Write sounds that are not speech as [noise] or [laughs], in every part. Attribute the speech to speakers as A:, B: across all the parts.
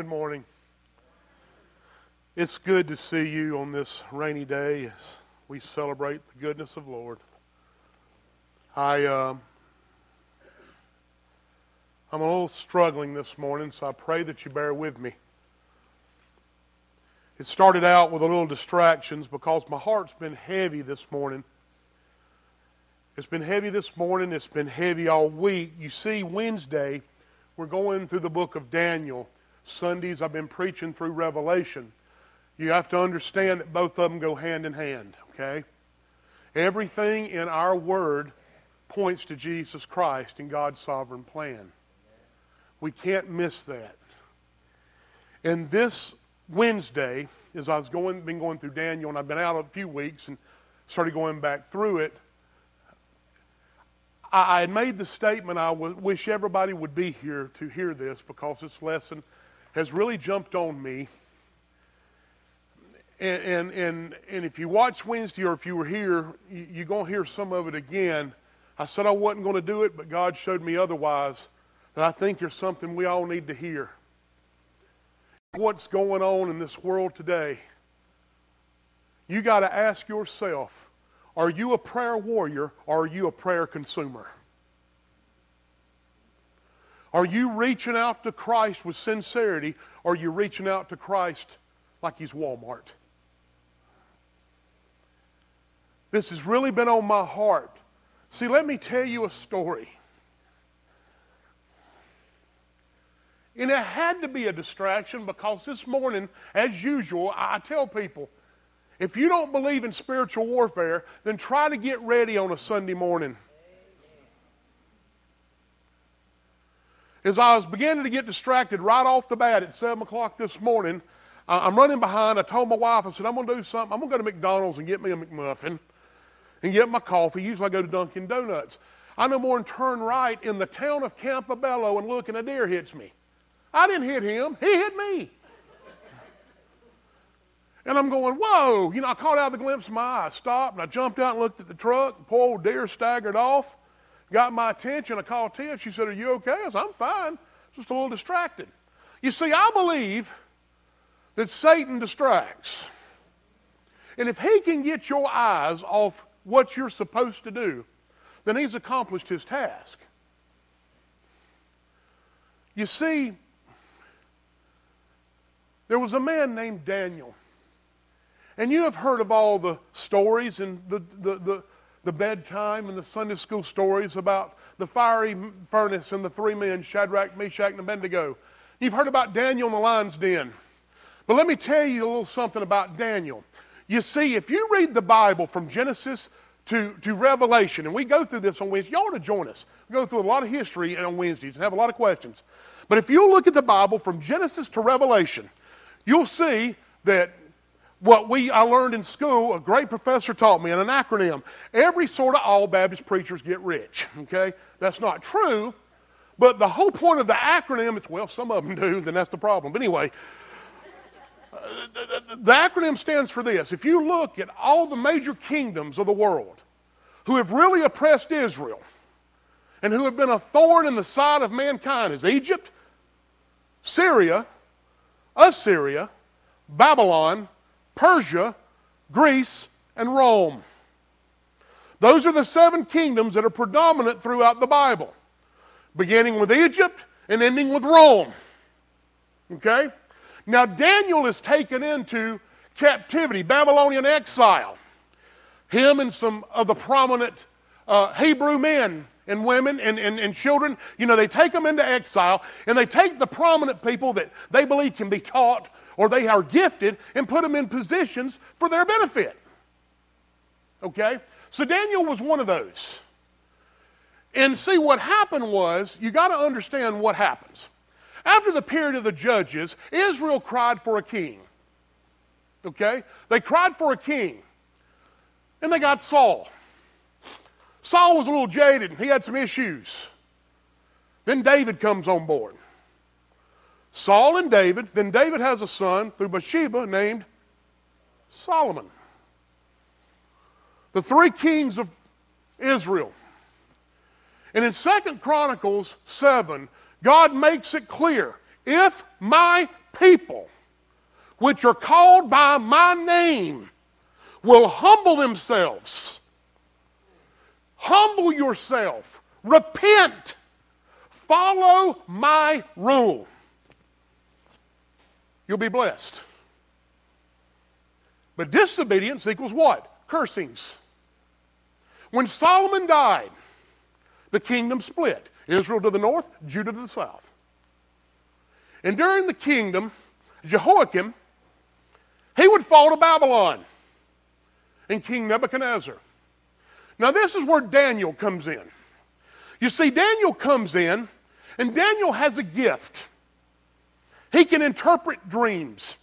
A: Good morning. It's good to see you on this rainy day as we celebrate the goodness of Lord. I, uh, I'm a little struggling this morning, so I pray that you bear with me. It started out with a little distractions because my heart's been heavy this morning. It's been heavy this morning. It's been heavy all week. You see, Wednesday, we're going through the book of Daniel. Sundays, I've been preaching through Revelation. You have to understand that both of them go hand in hand, okay? Everything in our word points to Jesus Christ and God's sovereign plan. We can't miss that. And this Wednesday, as I was going, been going through Daniel, and I've been out a few weeks and started going back through it, I, had made the statement I wish everybody would be here to hear this because this lesson has really jumped on me. And, and, and, and if you watch Wednesday or if you were here, you, you're going to hear some of it again. I said I wasn't going to do it, but God showed me otherwise. That I think there's something we all need to hear. What's going on in this world today? You got to ask yourself are you a prayer warrior or are you a prayer consumer? Are you reaching out to Christ with sincerity or are you reaching out to Christ like he's Walmart? This has really been on my heart. See, let me tell you a story. And it had to be a distraction because this morning, as usual, I tell people if you don't believe in spiritual warfare, then try to get ready on a Sunday morning. As I was beginning to get distracted right off the bat at 7 o'clock this morning, I'm running behind. I told my wife, I said, I'm going to do something. I'm going to go to McDonald's and get me a McMuffin and get my coffee. Usually I go to Dunkin' Donuts. I no more than turn right in the town of Campobello and look, and a deer hits me. I didn't hit him, he hit me. And I'm going, whoa. You know, I caught out of the glimpse of my eye. I stopped and I jumped out and looked at the truck. The poor old deer staggered off. Got my attention. I called Ted. She said, Are you okay? I said, I'm fine. Just a little distracted. You see, I believe that Satan distracts. And if he can get your eyes off what you're supposed to do, then he's accomplished his task. You see, there was a man named Daniel. And you have heard of all the stories and the, the, the, the, bedtime and the Sunday school stories about the fiery furnace and the three men, Shadrach, Meshach, and Abednego. You've heard about Daniel in the lion's den. But let me tell you a little something about Daniel. You see, if you read the Bible from Genesis to, to Revelation, and we go through this on Wednesday, you ought to join us. We go through a lot of history on Wednesdays and have a lot of questions. But if you look at the Bible from Genesis to Revelation, you'll see that what we I learned in school, a great professor taught me in an acronym. Every sort of all Baptist preachers get rich. Okay? That's not true. But the whole point of the acronym is, well, some of them [laughs] do, then that's the problem. But anyway, the acronym stands for this. If you look at all the major kingdoms of the world who have really oppressed Israel and who have been a thorn in the side of mankind, is Egypt, Syria, Assyria, Babylon, Persia, Greece, and Rome. Those are the seven kingdoms that are predominant throughout the Bible, beginning with Egypt and ending with Rome. Okay? Now, Daniel is taken into captivity, Babylonian exile. Him and some of the prominent uh, Hebrew men and women and, and, and children, you know, they take them into exile and they take the prominent people that they believe can be taught or they are gifted and put them in positions for their benefit. Okay? So Daniel was one of those. And see, what happened was, you got to understand what happens. After the period of the judges, Israel cried for a king. Okay? They cried for a king. And they got Saul. Saul was a little jaded, he had some issues. Then David comes on board. Saul and David. Then David has a son through Bathsheba named Solomon. The three kings of Israel. And in Second Chronicles 7, God makes it clear if my people, which are called by my name, will humble themselves. Humble yourself. Repent. Follow my rule. You'll be blessed. But disobedience equals what? Cursings. When Solomon died, the kingdom split Israel to the north, Judah to the south. And during the kingdom, Jehoiakim, he would fall to Babylon and King Nebuchadnezzar. Now, this is where Daniel comes in. You see, Daniel comes in, and Daniel has a gift. He can interpret dreams.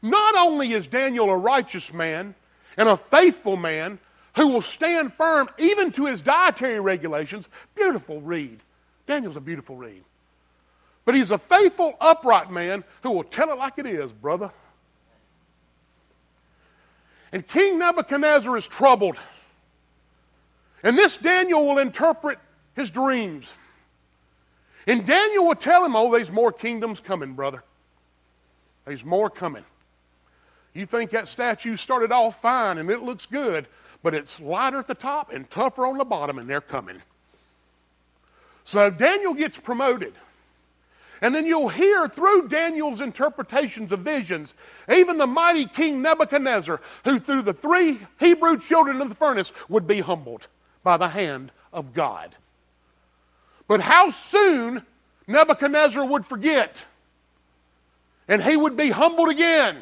A: Not only is Daniel a righteous man and a faithful man who will stand firm even to his dietary regulations, beautiful read. Daniel's a beautiful read. But he's a faithful, upright man who will tell it like it is, brother. And King Nebuchadnezzar is troubled. And this Daniel will interpret his dreams. And Daniel will tell him, Oh, there's more kingdoms coming, brother. There's more coming. You think that statue started off fine and it looks good, but it's lighter at the top and tougher on the bottom, and they're coming. So Daniel gets promoted. And then you'll hear through Daniel's interpretations of visions, even the mighty King Nebuchadnezzar, who through the three Hebrew children of the furnace would be humbled by the hand of God. But how soon Nebuchadnezzar would forget and he would be humbled again.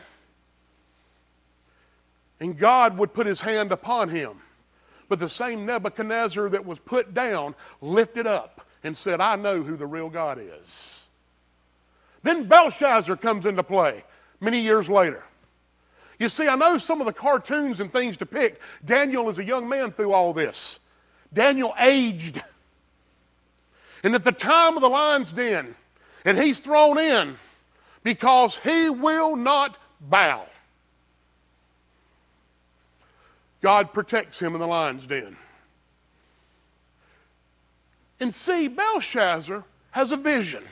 A: And God would put his hand upon him. But the same Nebuchadnezzar that was put down lifted up and said, I know who the real God is. Then Belshazzar comes into play many years later. You see, I know some of the cartoons and things depict Daniel as a young man through all this. Daniel aged. And at the time of the lion's den, and he's thrown in because he will not bow. God protects him in the lion's den. And see, Belshazzar has a vision.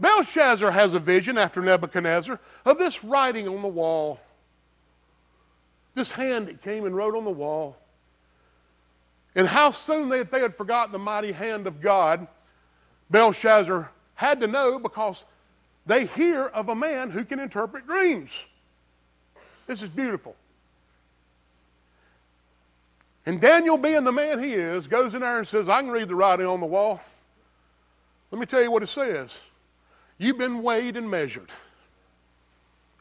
A: Belshazzar has a vision after Nebuchadnezzar of this writing on the wall. This hand that came and wrote on the wall. And how soon they, they had forgotten the mighty hand of God, Belshazzar had to know because they hear of a man who can interpret dreams. This is beautiful. And Daniel, being the man he is, goes in there and says, I can read the writing on the wall. Let me tell you what it says. You've been weighed and measured,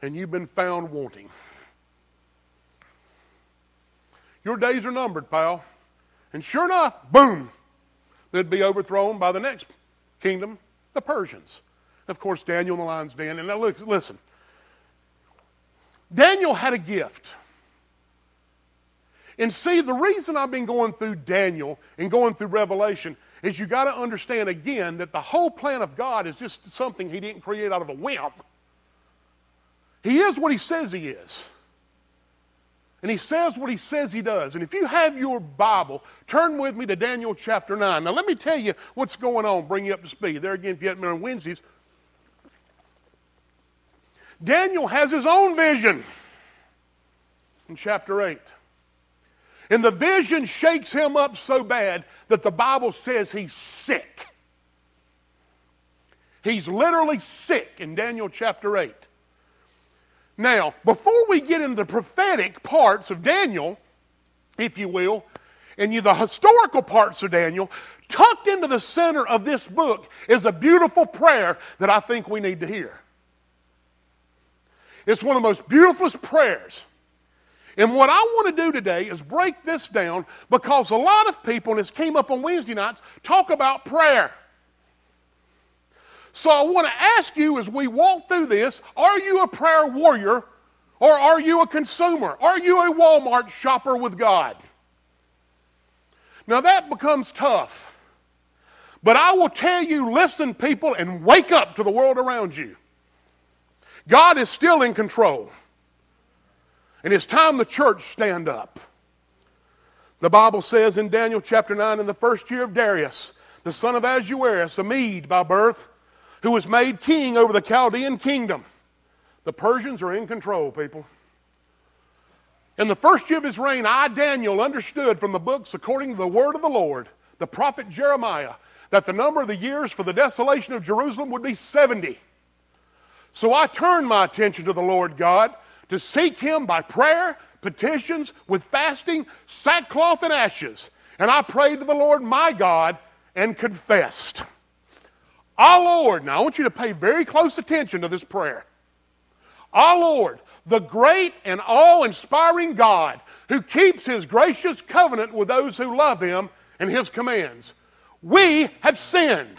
A: and you've been found wanting. Your days are numbered, pal. And sure enough, boom, they'd be overthrown by the next kingdom, the Persians. Of course, Daniel in the lion's den. And now listen. Daniel had a gift. And see, the reason I've been going through Daniel and going through Revelation is you got to understand again that the whole plan of God is just something He didn't create out of a whim. He is what He says He is. And He says what He says He does. And if you have your Bible, turn with me to Daniel chapter 9. Now, let me tell you what's going on, bring you up to speed. There again, if you haven't been on Wednesdays, Daniel has his own vision in chapter 8. And the vision shakes him up so bad that the Bible says he's sick. He's literally sick in Daniel chapter 8. Now, before we get into the prophetic parts of Daniel, if you will, and you, the historical parts of Daniel, tucked into the center of this book is a beautiful prayer that I think we need to hear. It's one of the most beautiful prayers and what I want to do today is break this down because a lot of people, and this came up on Wednesday nights, talk about prayer. So I want to ask you as we walk through this are you a prayer warrior or are you a consumer? Are you a Walmart shopper with God? Now that becomes tough. But I will tell you listen, people, and wake up to the world around you. God is still in control. And it's time the church stand up. The Bible says in Daniel chapter 9, in the first year of Darius, the son of Ahasuerus, a Mede by birth, who was made king over the Chaldean kingdom. The Persians are in control, people. In the first year of his reign, I, Daniel, understood from the books according to the word of the Lord, the prophet Jeremiah, that the number of the years for the desolation of Jerusalem would be 70. So I turned my attention to the Lord God to seek him by prayer, petitions, with fasting, sackcloth, and ashes. And I prayed to the Lord my God and confessed. Our Lord, now I want you to pay very close attention to this prayer. Our Lord, the great and awe inspiring God who keeps his gracious covenant with those who love him and his commands. We have sinned,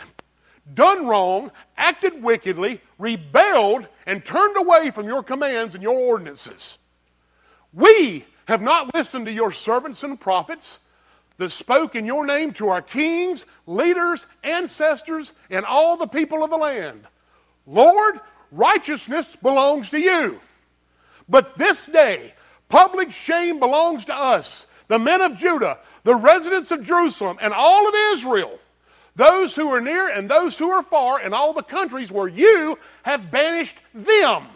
A: done wrong, acted wickedly, rebelled, and turned away from your commands and your ordinances. We have not listened to your servants and prophets that spoke in your name to our kings, leaders, ancestors, and all the people of the land. Lord, righteousness belongs to you. But this day, public shame belongs to us, the men of Judah, the residents of Jerusalem, and all of Israel, those who are near and those who are far, and all the countries where you have banished them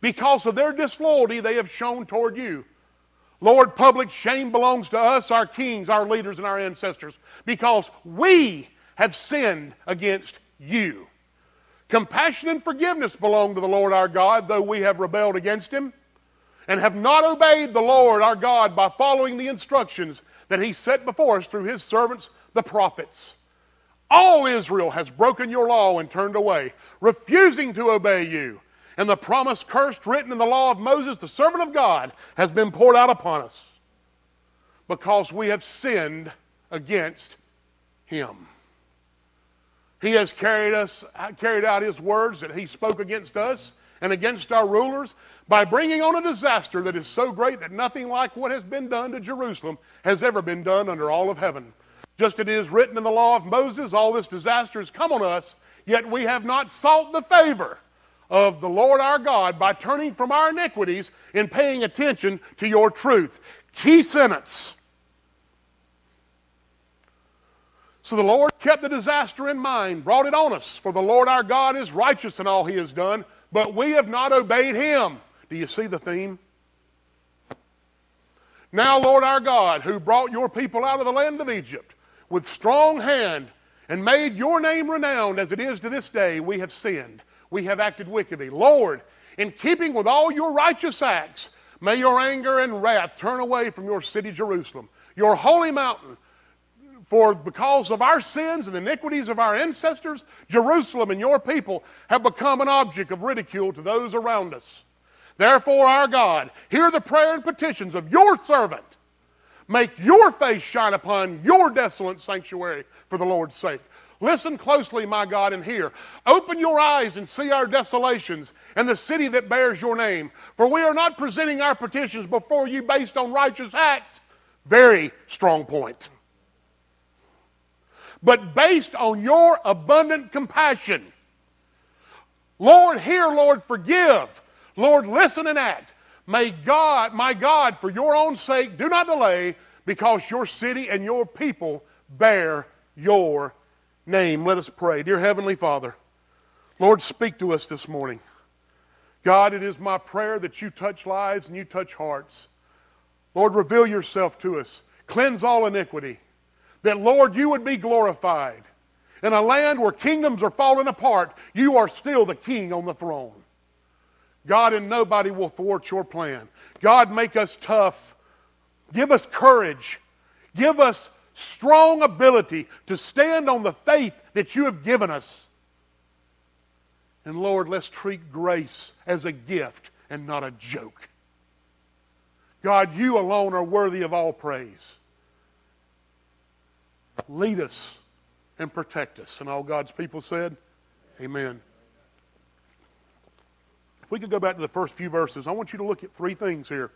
A: because of their disloyalty they have shown toward you. Lord, public shame belongs to us, our kings, our leaders, and our ancestors, because we have sinned against you. Compassion and forgiveness belong to the Lord our God, though we have rebelled against him and have not obeyed the Lord our God by following the instructions that he set before us through his servants, the prophets. All Israel has broken your law and turned away, refusing to obey you. And the promise cursed written in the law of Moses, the servant of God, has been poured out upon us because we have sinned against him. He has carried, us, carried out His words that He spoke against us and against our rulers by bringing on a disaster that is so great that nothing like what has been done to Jerusalem has ever been done under all of heaven. Just as it is written in the law of Moses, all this disaster has come on us, yet we have not sought the favor of the Lord our God by turning from our iniquities and paying attention to your truth. Key sentence So the Lord kept the disaster in mind, brought it on us, for the Lord our God is righteous in all he has done, but we have not obeyed him. Do you see the theme? Now, Lord our God, who brought your people out of the land of Egypt with strong hand and made your name renowned as it is to this day, we have sinned. We have acted wickedly. Lord, in keeping with all your righteous acts, may your anger and wrath turn away from your city, Jerusalem, your holy mountain for because of our sins and the iniquities of our ancestors, Jerusalem and your people have become an object of ridicule to those around us. Therefore, our God, hear the prayer and petitions of your servant. Make your face shine upon your desolate sanctuary for the Lord's sake. Listen closely, my God, and hear. Open your eyes and see our desolations and the city that bears your name. For we are not presenting our petitions before you based on righteous acts. Very strong point but based on your abundant compassion. Lord, hear, Lord, forgive. Lord, listen and act. May God, my God, for your own sake, do not delay because your city and your people bear your name. Let us pray. Dear Heavenly Father, Lord, speak to us this morning. God, it is my prayer that you touch lives and you touch hearts. Lord, reveal yourself to us. Cleanse all iniquity that, Lord, you would be glorified. In a land where kingdoms are falling apart, you are still the king on the throne. God, and nobody will thwart your plan. God, make us tough. Give us courage. Give us strong ability to stand on the faith that you have given us. And Lord, let's treat grace as a gift and not a joke. God, you alone are worthy of all praise lead us, and protect us. And all God's people said, Amen. If we could go back to the first few verses, I want you to look at three things here.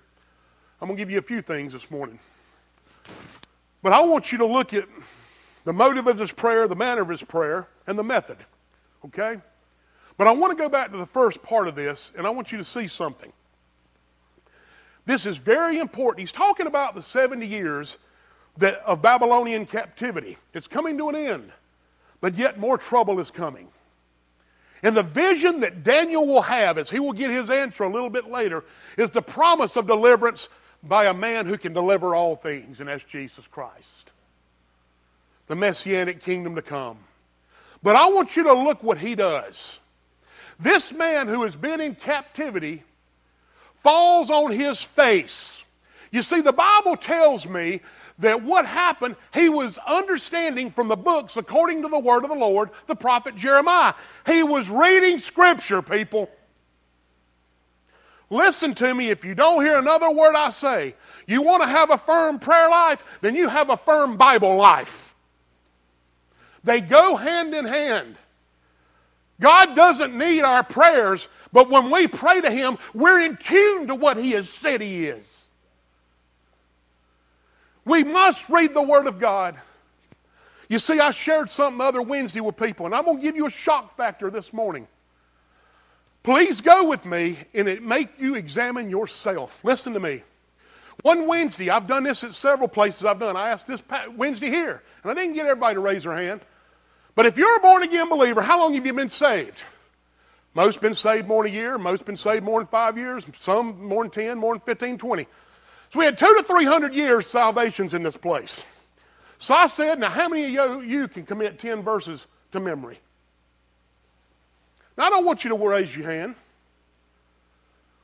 A: I'm going to give you a few things this morning. But I want you to look at the motive of his prayer, the manner of his prayer, and the method. Okay? But I want to go back to the first part of this, and I want you to see something. This is very important. He's talking about the 70 years that, of Babylonian captivity. It's coming to an end, but yet more trouble is coming. And the vision that Daniel will have, as he will get his answer a little bit later, is the promise of deliverance by a man who can deliver all things, and that's Jesus Christ. The messianic kingdom to come. But I want you to look what he does. This man who has been in captivity falls on his face. You see, the Bible tells me that what happened, he was understanding from the books according to the word of the Lord, the prophet Jeremiah. He was reading scripture, people. Listen to me. If you don't hear another word I say, you want to have a firm prayer life, then you have a firm Bible life. They go hand in hand. God doesn't need our prayers, but when we pray to Him, we're in tune to what He has said He is. We must read the Word of God. You see, I shared something the other Wednesday with people, and I'm going to give you a shock factor this morning. Please go with me and it make you examine yourself. Listen to me. One Wednesday, I've done this at several places I've done. I asked this Wednesday here, and I didn't get everybody to raise their hand. But if you're a born again believer, how long have you been saved? Most been saved more than a year, most been saved more than five years, some more than 10, more than 15, 20. So we had two to 300 years salvations in this place. So I said, now how many of you you can commit 10 verses to memory? Now, I don't want you to raise your hand,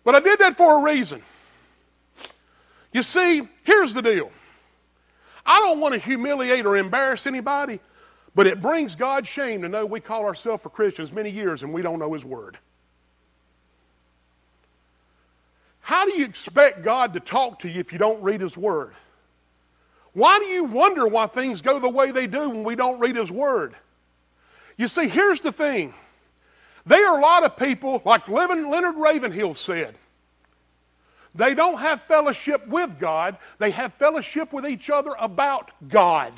A: but I did that for a reason. You see, here's the deal I don't want to humiliate or embarrass anybody, but it brings God shame to know we call ourselves Christians many years and we don't know His Word. How do you expect God to talk to you if you don't read His Word? Why do you wonder why things go the way they do when we don't read His Word? You see, here's the thing there are a lot of people, like Leonard Ravenhill said, they don't have fellowship with God, they have fellowship with each other about God.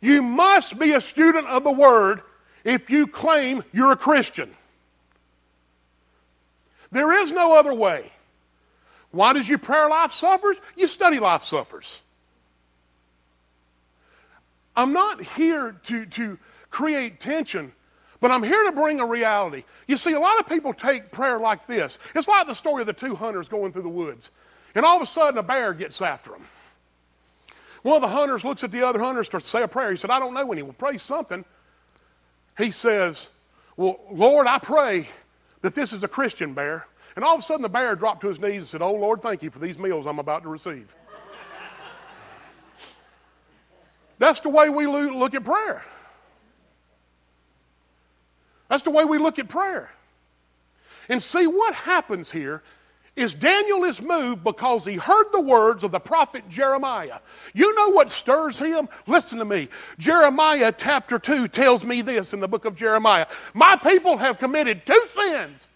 A: You must be a student of the Word if you claim you're a Christian. There is no other way. Why does your prayer life suffers? Your study life suffers. I'm not here to, to create tension. But I'm here to bring a reality. You see, a lot of people take prayer like this. It's like the story of the two hunters going through the woods. And all of a sudden, a bear gets after them. One of the hunters looks at the other hunter and starts to say a prayer. He said, I don't know any. Well, pray something. He says, Well, Lord, I pray that this is a Christian bear. And all of a sudden, the bear dropped to his knees and said, Oh, Lord, thank you for these meals I'm about to receive. [laughs] That's the way we look at prayer. That's the way we look at prayer. And see what happens here is Daniel is moved because he heard the words of the prophet Jeremiah. You know what stirs him? Listen to me. Jeremiah chapter 2 tells me this in the book of Jeremiah My people have committed two sins.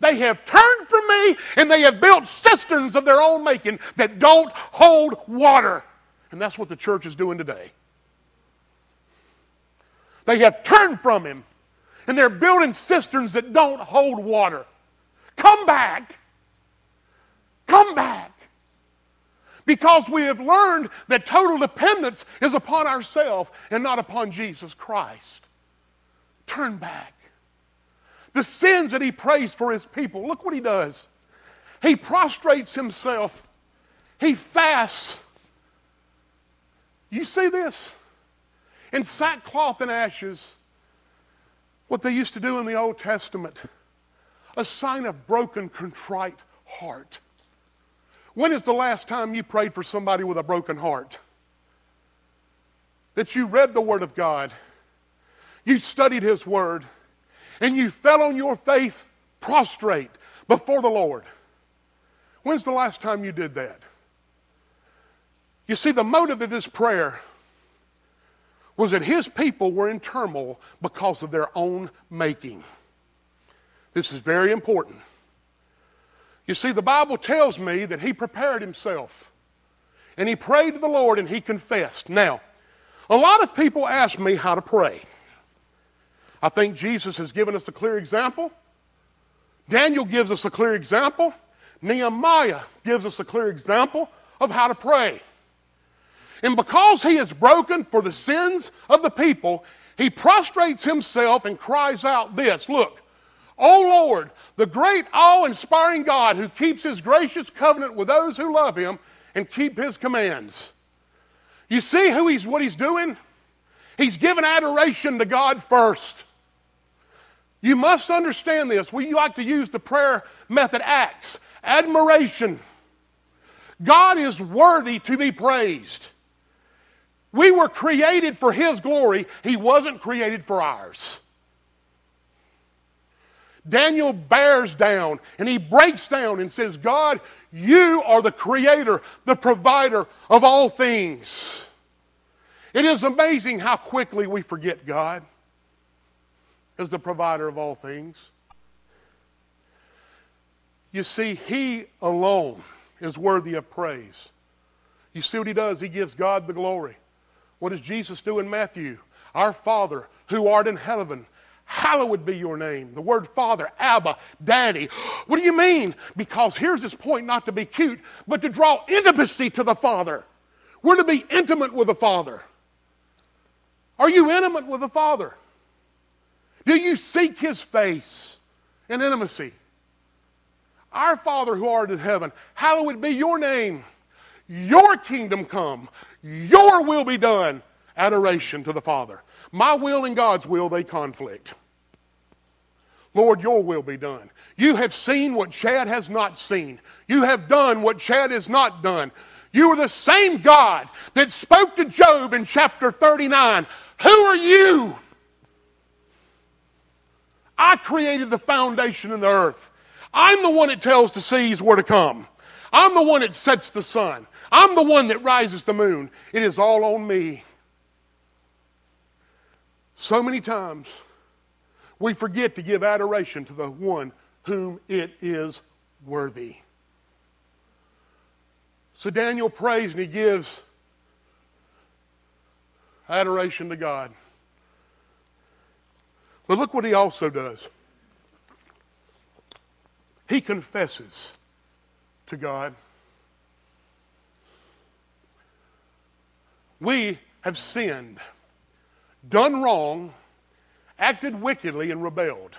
A: They have turned from me and they have built cisterns of their own making that don't hold water. And that's what the church is doing today. They have turned from him and they're building cisterns that don't hold water. Come back. Come back. Because we have learned that total dependence is upon ourselves and not upon Jesus Christ. Turn back. The sins that he prays for his people, look what he does. He prostrates himself, he fasts. You see this? In sackcloth and ashes what they used to do in the Old Testament a sign of broken, contrite heart. When is the last time you prayed for somebody with a broken heart? That you read the Word of God, you studied His Word, and you fell on your face prostrate before the Lord. When's the last time you did that? You see, the motive of this prayer was that his people were in turmoil because of their own making. This is very important. You see, the Bible tells me that he prepared himself and he prayed to the Lord and he confessed. Now, a lot of people ask me how to pray. I think Jesus has given us a clear example. Daniel gives us a clear example. Nehemiah gives us a clear example of how to pray. And because he is broken for the sins of the people, he prostrates himself and cries out this Look, O Lord, the great, awe inspiring God who keeps his gracious covenant with those who love him and keep his commands. You see who he's, what he's doing? He's giving adoration to God first. You must understand this. We like to use the prayer method acts, admiration. God is worthy to be praised. We were created for His glory, He wasn't created for ours. Daniel bears down and he breaks down and says, God, you are the creator, the provider of all things. It is amazing how quickly we forget God as the provider of all things. You see, He alone is worthy of praise. You see what He does? He gives God the glory. What does Jesus do in Matthew? Our Father, who art in heaven, hallowed be your name. The word Father, Abba, Daddy. [gasps] What do you mean? Because here's his point not to be cute, but to draw intimacy to the Father. We're to be intimate with the Father. Are you intimate with the Father? Do you seek His face in intimacy? Our Father who art in heaven, hallowed be your name. Your kingdom come. Your will be done. Adoration to the Father. My will and God's will, they conflict. Lord, your will be done. You have seen what Chad has not seen. You have done what Chad has not done. You are the same God that spoke to Job in chapter 39. Who are you? I created the foundation of the earth. I'm the one that tells the seas where to come. I'm the one that sets the sun. I'm the one that rises the moon. It is all on me. So many times we forget to give adoration to the one whom it is worthy. So Daniel prays and he gives adoration to God. But look what he also does. He confesses to God. We have sinned, done wrong, acted wickedly, and rebelled,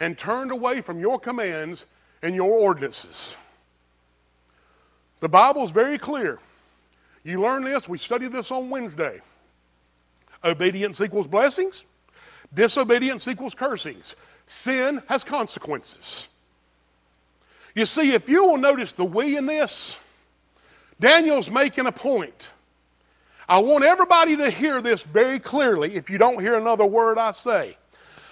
A: and turned away from your commands and your ordinances. The Bible is very clear. You learn this, we studied this on Wednesday. Obedience equals blessings, disobedience equals cursings. Sin has consequences. You see, if you will notice the we in this, Daniel's making a point. I want everybody to hear this very clearly if you don't hear another word I say.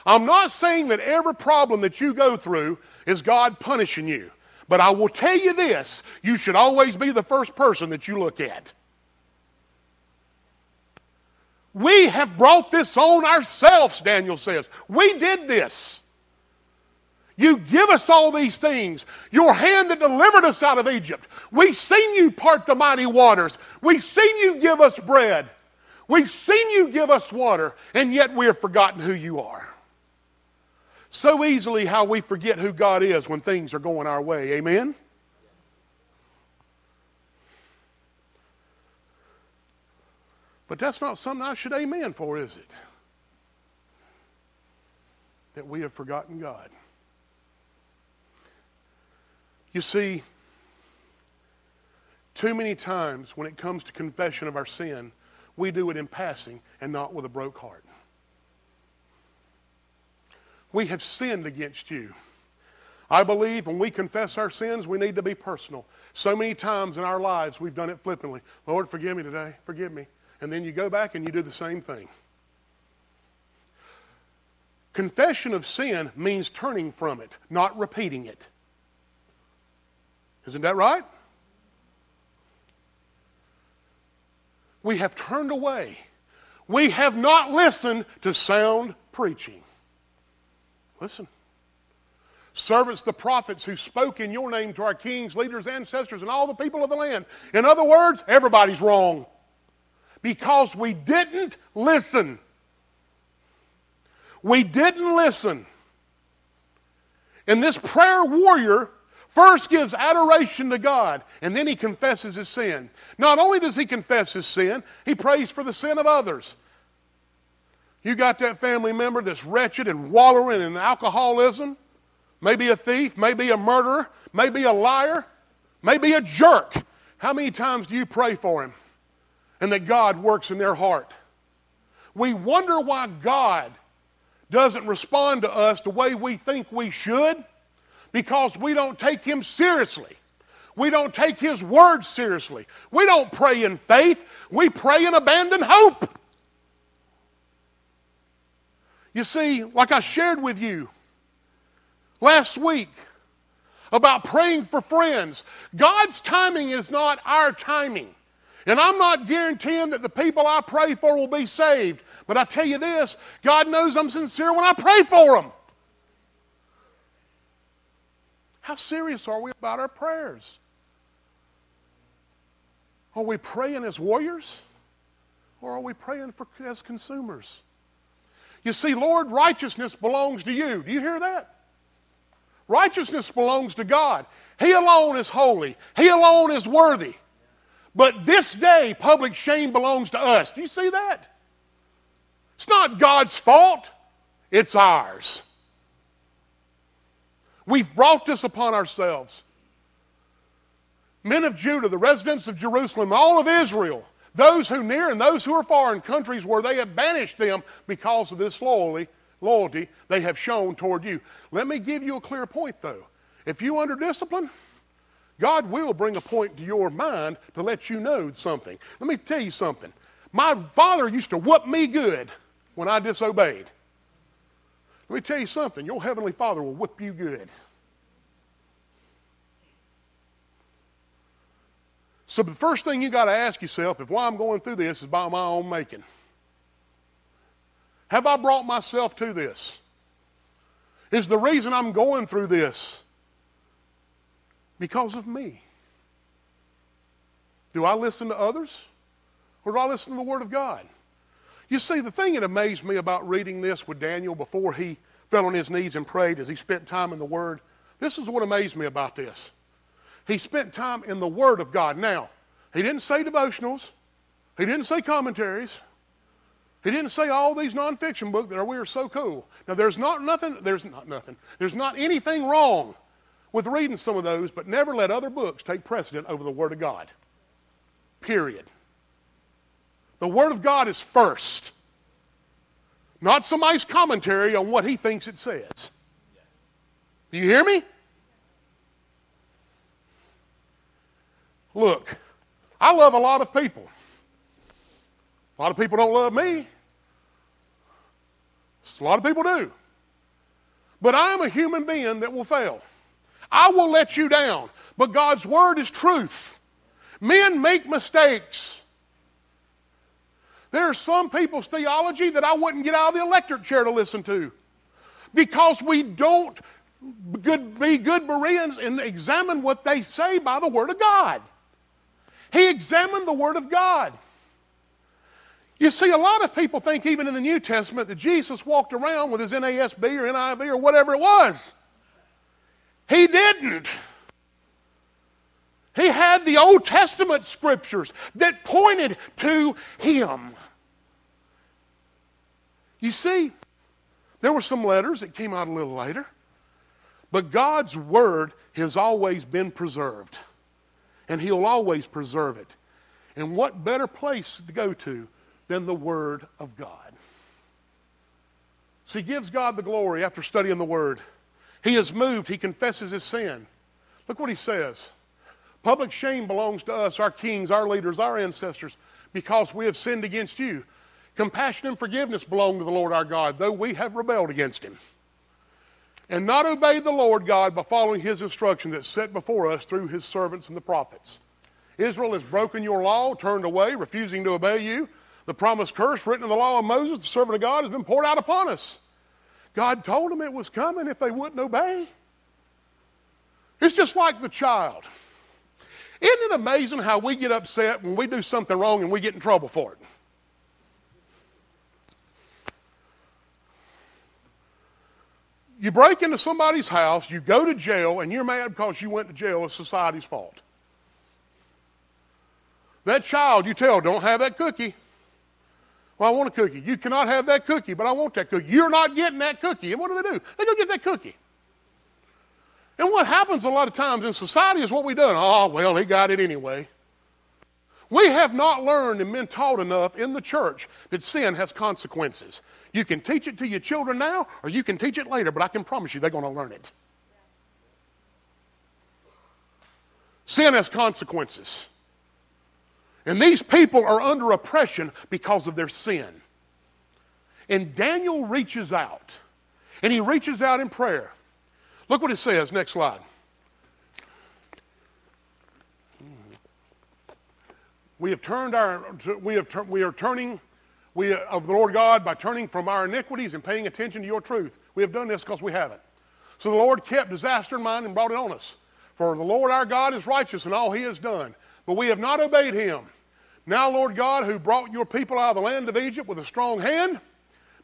A: I'm not saying that every problem that you go through is God punishing you. But I will tell you this you should always be the first person that you look at. We have brought this on ourselves, Daniel says. We did this. You give us all these things. Your hand that delivered us out of Egypt. We've seen you part the mighty waters. We've seen you give us bread. We've seen you give us water, and yet we have forgotten who you are. So easily how we forget who God is when things are going our way. Amen? But that's not something I should amen for, is it? That we have forgotten God. You see, too many times when it comes to confession of our sin, we do it in passing and not with a broke heart. We have sinned against you. I believe when we confess our sins, we need to be personal. So many times in our lives, we've done it flippantly. Lord, forgive me today. Forgive me. And then you go back and you do the same thing. Confession of sin means turning from it, not repeating it. Isn't that right? We have turned away. We have not listened to sound preaching. Listen. Servants, the prophets who spoke in your name to our kings, leaders, ancestors, and all the people of the land. In other words, everybody's wrong because we didn't listen. We didn't listen. And this prayer warrior First gives adoration to God, and then he confesses his sin. Not only does he confess his sin, he prays for the sin of others. You got that family member that's wretched and wallowing in alcoholism, maybe a thief, maybe a murderer, maybe a liar, maybe a jerk. How many times do you pray for him and that God works in their heart? We wonder why God doesn't respond to us the way we think we should because we don't take him seriously. We don't take his word seriously. We don't pray in faith, we pray in abandoned hope. You see, like I shared with you last week about praying for friends, God's timing is not our timing. And I'm not guaranteeing that the people I pray for will be saved. But I tell you this God knows I'm sincere when I pray for them. How serious are we about our prayers? Are we praying as warriors? Or are we praying for, as consumers? You see, Lord, righteousness belongs to you. Do you hear that? Righteousness belongs to God. He alone is holy, He alone is worthy. But this day, public shame belongs to us. Do you see that? It's not God's fault, it's ours. We've brought this upon ourselves. Men of Judah, the residents of Jerusalem, all of Israel, those who near and those who are far in countries where they have banished them because of this loyalty, loyalty they have shown toward you. Let me give you a clear point, though. If you under discipline, God will bring a point to your mind to let you know something. Let me tell you something. My father used to whoop me good when I disobeyed. Let me tell you something. Your heavenly father will whip you good. So the first thing you got to ask yourself, if why I'm going through this is by my own making. Have I brought myself to this? Is the reason I'm going through this because of me? Do I listen to others? Or do I listen to the Word of God? You see, the thing that amazed me about reading this with Daniel before he fell on his knees and prayed as he spent time in the Word, this is what amazed me about this. He spent time in the Word of God. Now, he didn't say devotionals, he didn't say commentaries, he didn't say all these nonfiction books that are we are so cool. Now, there's not nothing, there's not nothing, there's not anything wrong with reading some of those, but never let other books take precedent over the Word of God. Period. The Word of God is first, not somebody's commentary on what he thinks it says. Do you hear me? Look, I love a lot of people. A lot of people don't love me. A lot of people do. But I am a human being that will fail. I will let you down. But God's word is truth. Men make mistakes. There are some people's theology that I wouldn't get out of the electric chair to listen to because we don't be good Bereans and examine what they say by the Word of God. He examined the Word of God. You see, a lot of people think, even in the New Testament, that Jesus walked around with his NASB or NIV or whatever it was. He didn't. He had the Old Testament scriptures that pointed to him. You see, there were some letters that came out a little later, but God's Word has always been preserved and He'll always preserve it. And what better place to go to than the Word of God? So he gives God the glory after studying the Word. He is moved, he confesses his sin. Look what he says. Public shame belongs to us, our kings, our leaders, our ancestors, because we have sinned against you. Compassion and forgiveness belong to the Lord our God, though we have rebelled against him and not obeyed the Lord God by following his instruction that's set before us through his servants and the prophets. Israel has broken your law, turned away, refusing to obey you. The promised curse written in the law of Moses, the servant of God, has been poured out upon us. God told them it was coming if they wouldn't obey. It's just like the child. Isn't it amazing how we get upset when we do something wrong and we get in trouble for it? You break into somebody's house, you go to jail, and you're mad because you went to jail. It's society's fault. That child, you tell, don't have that cookie. Well, I want a cookie. You cannot have that cookie, but I want that cookie. You're not getting that cookie. And what do they do? They go get that cookie. And what happens a lot of times in society is what we do. Oh, well, he got it anyway. We have not learned and been taught enough in the church that sin has consequences. You can teach it to your children now, or you can teach it later, but I can promise you they're going to learn it. Sin has consequences. And these people are under oppression because of their sin. And Daniel reaches out, and he reaches out in prayer. Look what it says. Next slide. We have turned our, we, have, we are turning we, of the Lord God by turning from our iniquities and paying attention to your truth. We have done this because we haven't. So the Lord kept disaster in mind and brought it on us. For the Lord our God is righteous in all he has done, but we have not obeyed him. Now, Lord God, who brought your people out of the land of Egypt with a strong hand,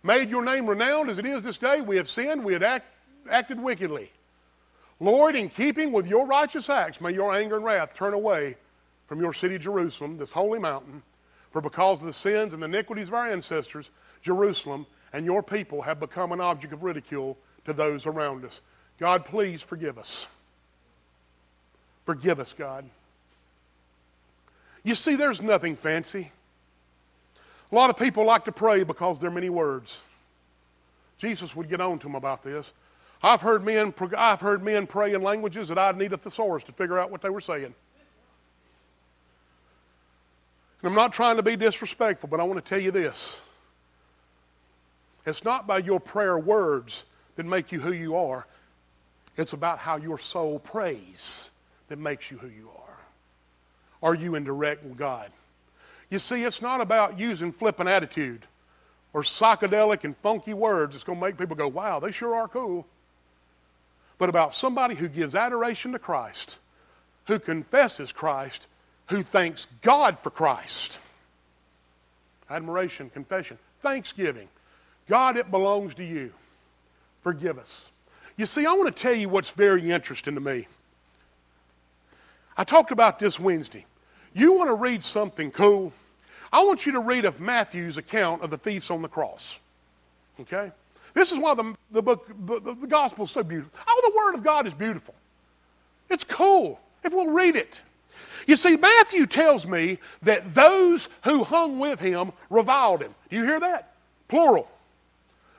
A: made your name renowned as it is this day, we have sinned, we have act, acted wickedly. Lord, in keeping with your righteous acts, may your anger and wrath turn away from your city, Jerusalem, this holy mountain. For because of the sins and the iniquities of our ancestors, Jerusalem and your people have become an object of ridicule to those around us. God, please forgive us. Forgive us, God. You see, there's nothing fancy. A lot of people like to pray because there are many words. Jesus would get on to them about this. I've heard men, I've heard men pray in languages that I'd need a thesaurus to figure out what they were saying. And I'm not trying to be disrespectful, but I want to tell you this. It's not by your prayer words that make you who you are. It's about how your soul prays that makes you who you are. Are you in direct with God? You see, it's not about using flippant attitude or psychedelic and funky words that's going to make people go, wow, they sure are cool. But about somebody who gives adoration to Christ, who confesses Christ, who thanks God for Christ. Admiration, confession, thanksgiving. God, it belongs to you. Forgive us. You see, I want to tell you what's very interesting to me. I talked about this Wednesday. You want to read something cool? I want you to read of Matthew's account of the thieves on the cross. Okay? This is why the, the book, the, the gospel is so beautiful. Oh, the Word of God is beautiful. It's cool if we'll read it. You see, Matthew tells me that those who hung with him reviled him. Do you hear that? Plural.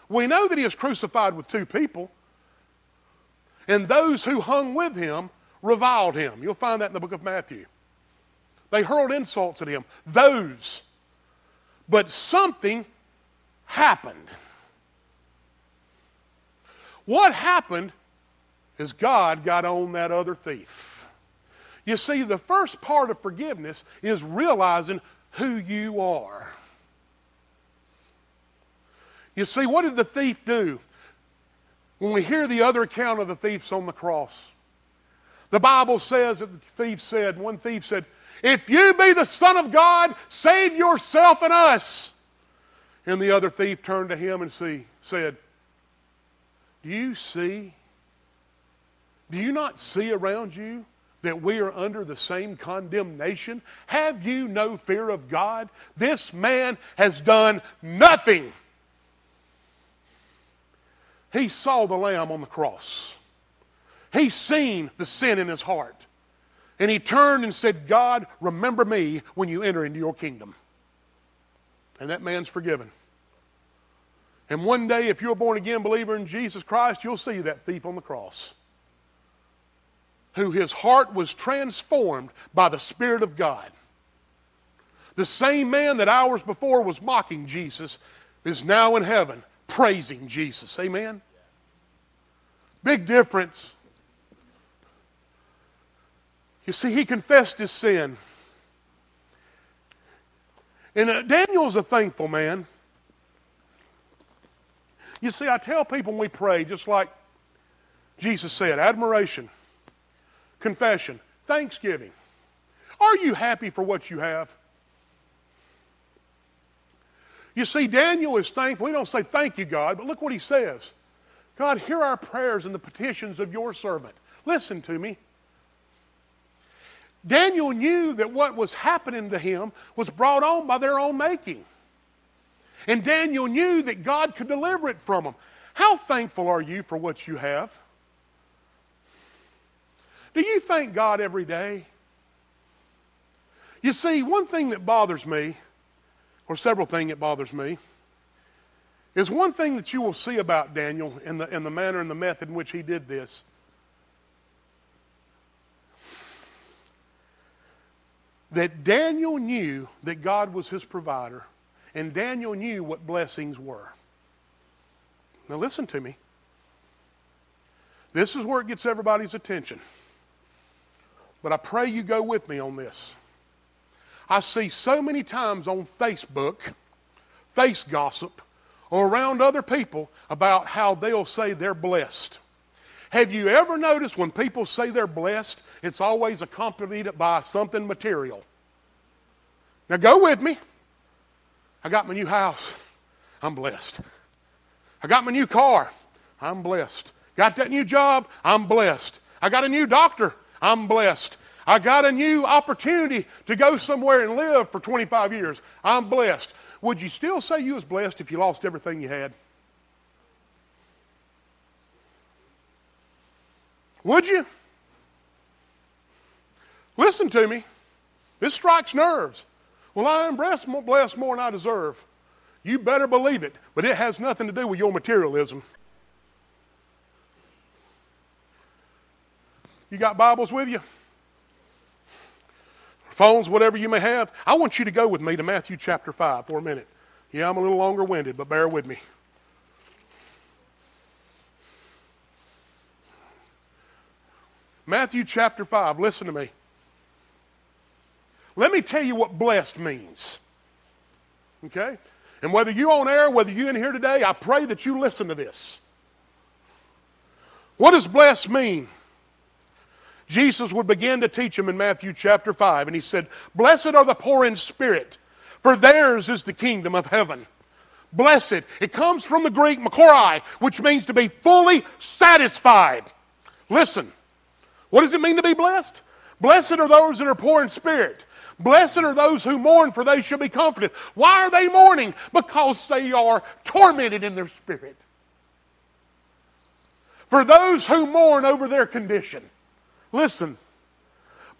A: We know that he was crucified with two people, and those who hung with him reviled him. You'll find that in the book of Matthew. They hurled insults at him. Those. But something happened. What happened is God got on that other thief. You see, the first part of forgiveness is realizing who you are. You see, what did the thief do? When we hear the other account of the thieves on the cross, the Bible says that the thief said, one thief said, If you be the Son of God, save yourself and us. And the other thief turned to him and see, said, Do you see? Do you not see around you that we are under the same condemnation? Have you no fear of God? This man has done nothing. He saw the Lamb on the cross. He's seen the sin in his heart. And he turned and said, God, remember me when you enter into your kingdom. And that man's forgiven. And one day, if you're a born again believer in Jesus Christ, you'll see that thief on the cross who his heart was transformed by the Spirit of God. The same man that hours before was mocking Jesus is now in heaven praising Jesus. Amen? Big difference. You see, he confessed his sin. And uh, Daniel's a thankful man. You see, I tell people when we pray, just like Jesus said, admiration, confession, thanksgiving. Are you happy for what you have? You see, Daniel is thankful. He don't say, Thank you, God, but look what he says. God, hear our prayers and the petitions of your servant. Listen to me. Daniel knew that what was happening to him was brought on by their own making. And Daniel knew that God could deliver it from them. How thankful are you for what you have? Do you thank God every day? You see, one thing that bothers me, or several things that bothers me, is one thing that you will see about Daniel in the, in the manner and the method in which he did this. That Daniel knew that God was his provider, and Daniel knew what blessings were. Now, listen to me. This is where it gets everybody's attention. But I pray you go with me on this. I see so many times on Facebook, face gossip, or around other people about how they'll say they're blessed. Have you ever noticed when people say they're blessed, it's always accompanied by something material? Now go with me. I got my new house. I'm blessed. I got my new car. I'm blessed. Got that new job. I'm blessed. I got a new doctor. I'm blessed. I got a new opportunity to go somewhere and live for 25 years. I'm blessed. Would you still say you was blessed if you lost everything you had? Would you? Listen to me. This strikes nerves. Well, I am blessed, blessed more than I deserve. You better believe it, but it has nothing to do with your materialism. You got Bibles with you? Phones, whatever you may have. I want you to go with me to Matthew chapter 5 for a minute. Yeah, I'm a little longer winded, but bear with me. Matthew chapter 5, listen to me. Let me tell you what blessed means. Okay? And whether you're on air, whether you're in here today, I pray that you listen to this. What does blessed mean? Jesus would begin to teach them in Matthew chapter 5, and he said, Blessed are the poor in spirit, for theirs is the kingdom of heaven. Blessed. It comes from the Greek makarioi, which means to be fully satisfied. Listen, what does it mean to be blessed? Blessed are those that are poor in spirit. Blessed are those who mourn, for they shall be comforted. Why are they mourning? Because they are tormented in their spirit. For those who mourn over their condition. Listen.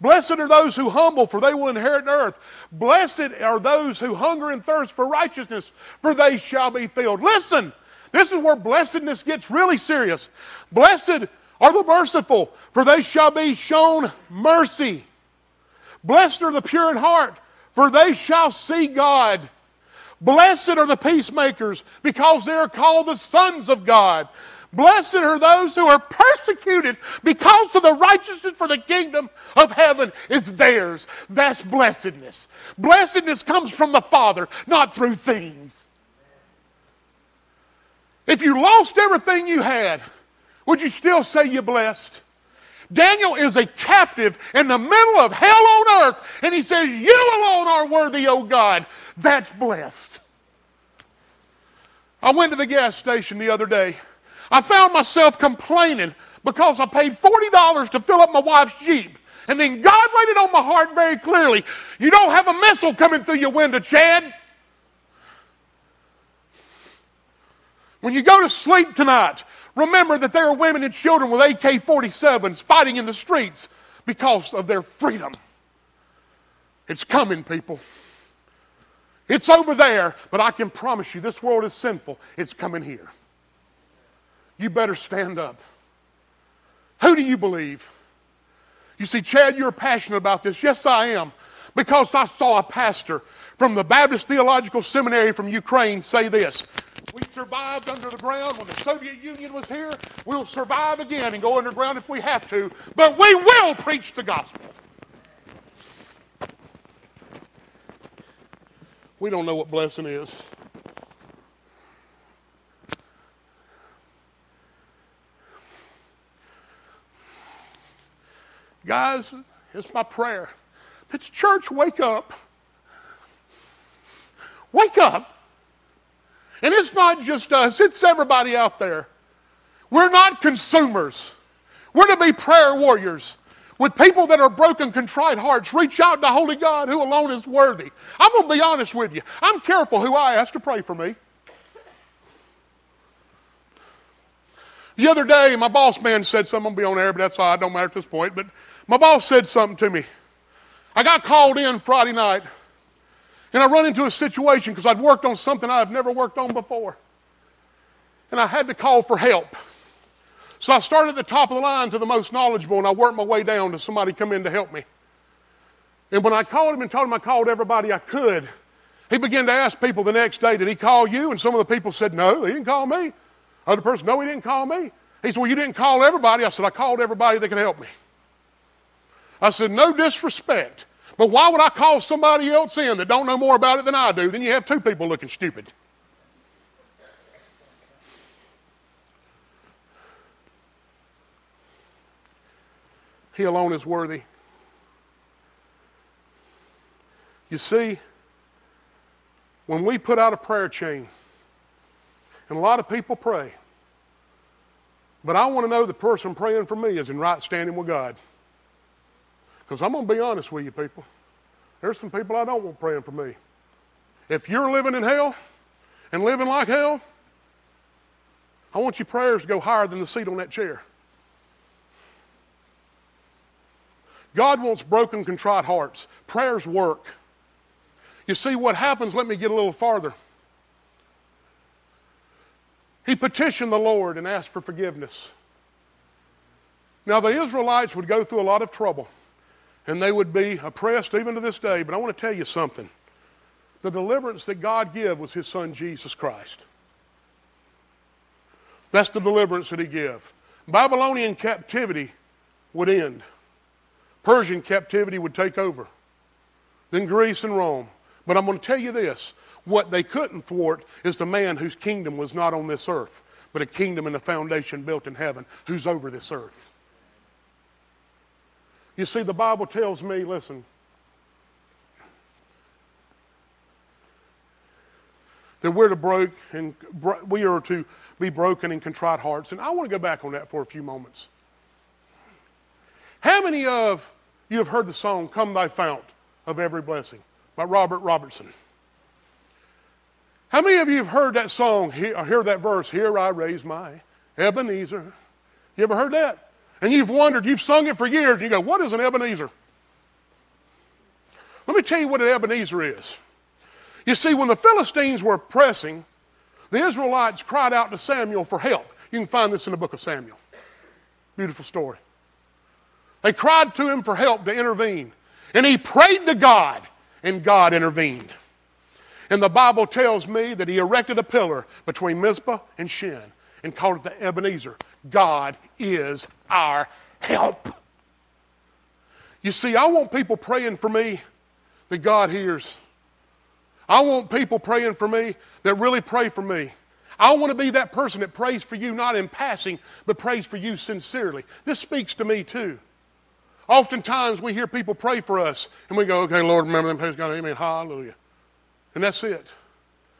A: Blessed are those who humble, for they will inherit earth. Blessed are those who hunger and thirst for righteousness, for they shall be filled. Listen, this is where blessedness gets really serious. Blessed are the merciful, for they shall be shown mercy. Blessed are the pure in heart, for they shall see God. Blessed are the peacemakers, because they are called the sons of God. Blessed are those who are persecuted because of the righteousness for the kingdom of heaven is theirs. That's blessedness. Blessedness comes from the Father, not through things. If you lost everything you had, would you still say you're blessed? Daniel is a captive in the middle of hell on earth, and he says, You alone are worthy, O God. That's blessed. I went to the gas station the other day. I found myself complaining because I paid $40 to fill up my wife's Jeep. And then God laid it on my heart very clearly. You don't have a missile coming through your window, Chad. When you go to sleep tonight, Remember that there are women and children with AK 47s fighting in the streets because of their freedom. It's coming, people. It's over there, but I can promise you this world is sinful. It's coming here. You better stand up. Who do you believe? You see, Chad, you're passionate about this. Yes, I am. Because I saw a pastor from the Baptist Theological Seminary from Ukraine say this we survived under the ground when the Soviet Union was here. We'll survive again and go underground if we have to, but we will preach the gospel. We don't know what blessing is. Guys, it's my prayer that church wake up. Wake up and it's not just us, it's everybody out there. We're not consumers. We're to be prayer warriors. with people that are broken, contrite hearts. Reach out to Holy God who alone is worthy. I'm going to be honest with you. I'm careful who I ask to pray for me. The other day, my boss man said something. I'm going to be on air, but that's all. It don't matter at this point. But my boss said something to me. I got called in Friday night, and I run into a situation because I'd worked on something I've never worked on before. And I had to call for help. So I started at the top of the line to the most knowledgeable, and I worked my way down to somebody come in to help me. And when I called him and told him I called everybody I could, he began to ask people the next day, Did he call you? And some of the people said, No, he didn't call me. Other person, No, he didn't call me. He said, Well, you didn't call everybody. I said, I called everybody that could help me. I said, No disrespect. But why would I call somebody else in that don't know more about it than I do? Then you have two people looking stupid. He alone is worthy. You see, when we put out a prayer chain, and a lot of people pray, but I want to know the person praying for me is in right standing with God. Because I'm going to be honest with you, people. There's some people I don't want praying for me. If you're living in hell and living like hell, I want your prayers to go higher than the seat on that chair. God wants broken, contrite hearts. Prayers work. You see, what happens, let me get a little farther. He petitioned the Lord and asked for forgiveness. Now, the Israelites would go through a lot of trouble, and they would be oppressed even to this day. But I want to tell you something. The deliverance that God gave was His Son, Jesus Christ. That's the deliverance that He gave. Babylonian captivity would end. Persian captivity would take over. Then Greece and Rome. But I'm going to tell you this what they couldn't thwart is the man whose kingdom was not on this earth, but a kingdom and a foundation built in heaven who's over this earth. You see, the Bible tells me, listen, that we're to break and we are to be broken and contrite hearts. And I want to go back on that for a few moments. How many of you have heard the song Come Thy Fount of Every Blessing by Robert Robertson? How many of you have heard that song, hear, uh, hear that verse, Here I raise my Ebenezer? You ever heard that? And you've wondered, you've sung it for years, and you go, What is an Ebenezer? Let me tell you what an Ebenezer is. You see, when the Philistines were pressing, the Israelites cried out to Samuel for help. You can find this in the book of Samuel. Beautiful story. They cried to him for help to intervene. And he prayed to God, and God intervened. And the Bible tells me that he erected a pillar between Mizpah and Shen and called it the Ebenezer. God is our help. You see, I want people praying for me that God hears. I want people praying for me that really pray for me. I want to be that person that prays for you, not in passing, but prays for you sincerely. This speaks to me too. Oftentimes we hear people pray for us and we go, okay, Lord, remember them, praise God, amen, hallelujah. And that's it.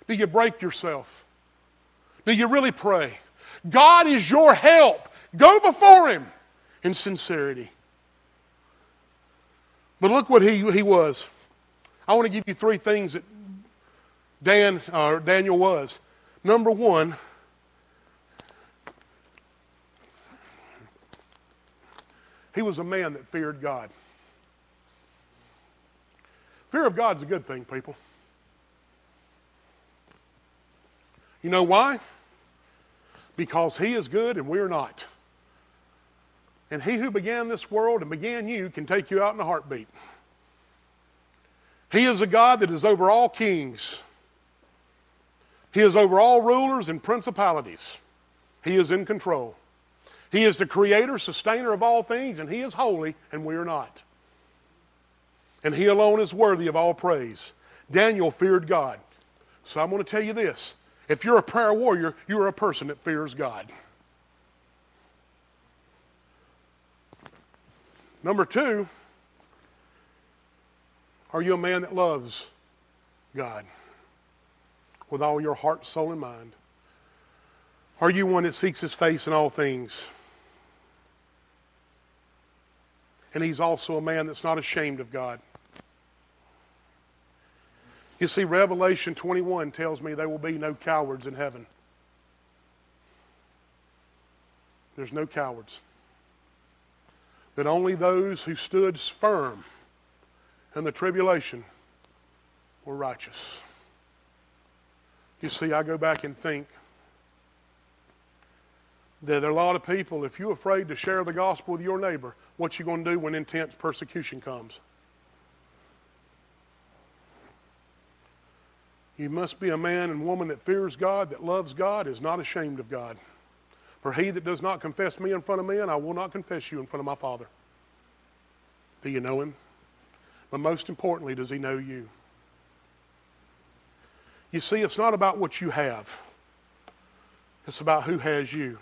A: Do you break yourself? Do you really pray? God is your help. Go before Him in sincerity. But look what he, he was. I want to give you three things that Dan, uh, Daniel was. Number one, he was a man that feared God. Fear of God is a good thing, people. You know why? Because He is good and we're not. And He who began this world and began you can take you out in a heartbeat. He is a God that is over all kings. He is over all rulers and principalities. He is in control. He is the creator, sustainer of all things, and He is holy, and we are not. And He alone is worthy of all praise. Daniel feared God. So I'm going to tell you this if you're a prayer warrior, you're a person that fears God. Number two, are you a man that loves God with all your heart, soul, and mind? Are you one that seeks his face in all things? and he's also a man that's not ashamed of God. You see, Revelation 21 tells me there will be no cowards in heaven. There's no cowards. That only those who stood firm in the tribulation were righteous. You see, I go back and think that there are a lot of people, if you're afraid to share the gospel with your neighbor, what you going to do when intense persecution comes? You must be a man and woman that fears God, that loves God, is not ashamed of God. For he that does not confess me in front of men, I will not confess you in front of my Father. Do you know him? But most importantly, does he know you? You see, it's not about what you have, it's about who has you.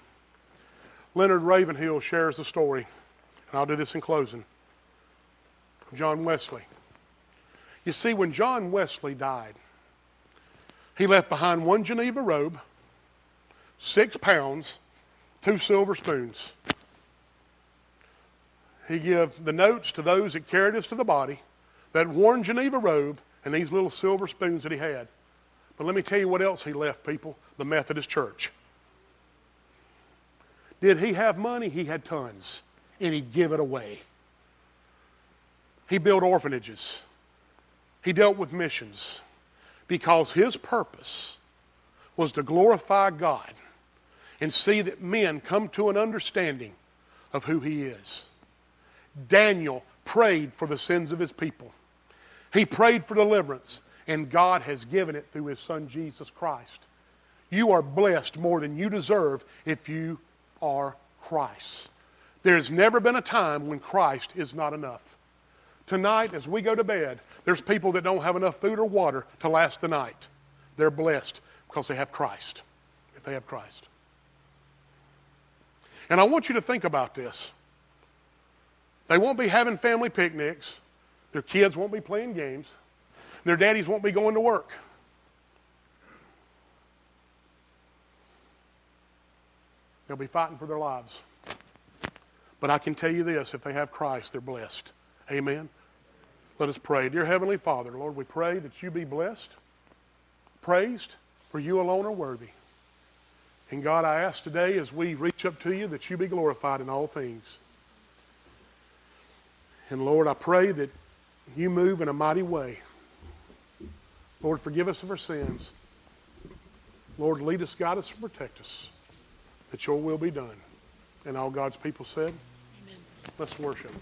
A: Leonard Ravenhill shares the story, and I'll do this in closing. John Wesley. You see, when John Wesley died, he left behind one Geneva robe, six pounds, two silver spoons. He gave the notes to those that carried us to the body, that worn Geneva robe, and these little silver spoons that he had. But let me tell you what else he left, people the Methodist Church. Did he have money? He had tons, and he'd give it away. He built orphanages, he dealt with missions because his purpose was to glorify God and see that men come to an understanding of who he is. Daniel prayed for the sins of his people. He prayed for deliverance, and God has given it through his son Jesus Christ. You are blessed more than you deserve if you are Christ. There's never been a time when Christ is not enough. Tonight, as we go to bed, there's people that don't have enough food or water to last the night. They're blessed because they have Christ, if they have Christ. And I want you to think about this. They won't be having family picnics. Their kids won't be playing games. Their daddies won't be going to work. They'll be fighting for their lives. But I can tell you this if they have Christ, they're blessed. Amen. Let us pray. Dear Heavenly Father, Lord, we pray that you be blessed, praised, for you alone are worthy. And God, I ask today as we reach up to you that you be glorified in all things. And Lord, I pray that you move in a mighty way. Lord, forgive us of our sins. Lord, lead us, guide us, and protect us, that your will be done. And all God's people said, Amen. Let's worship.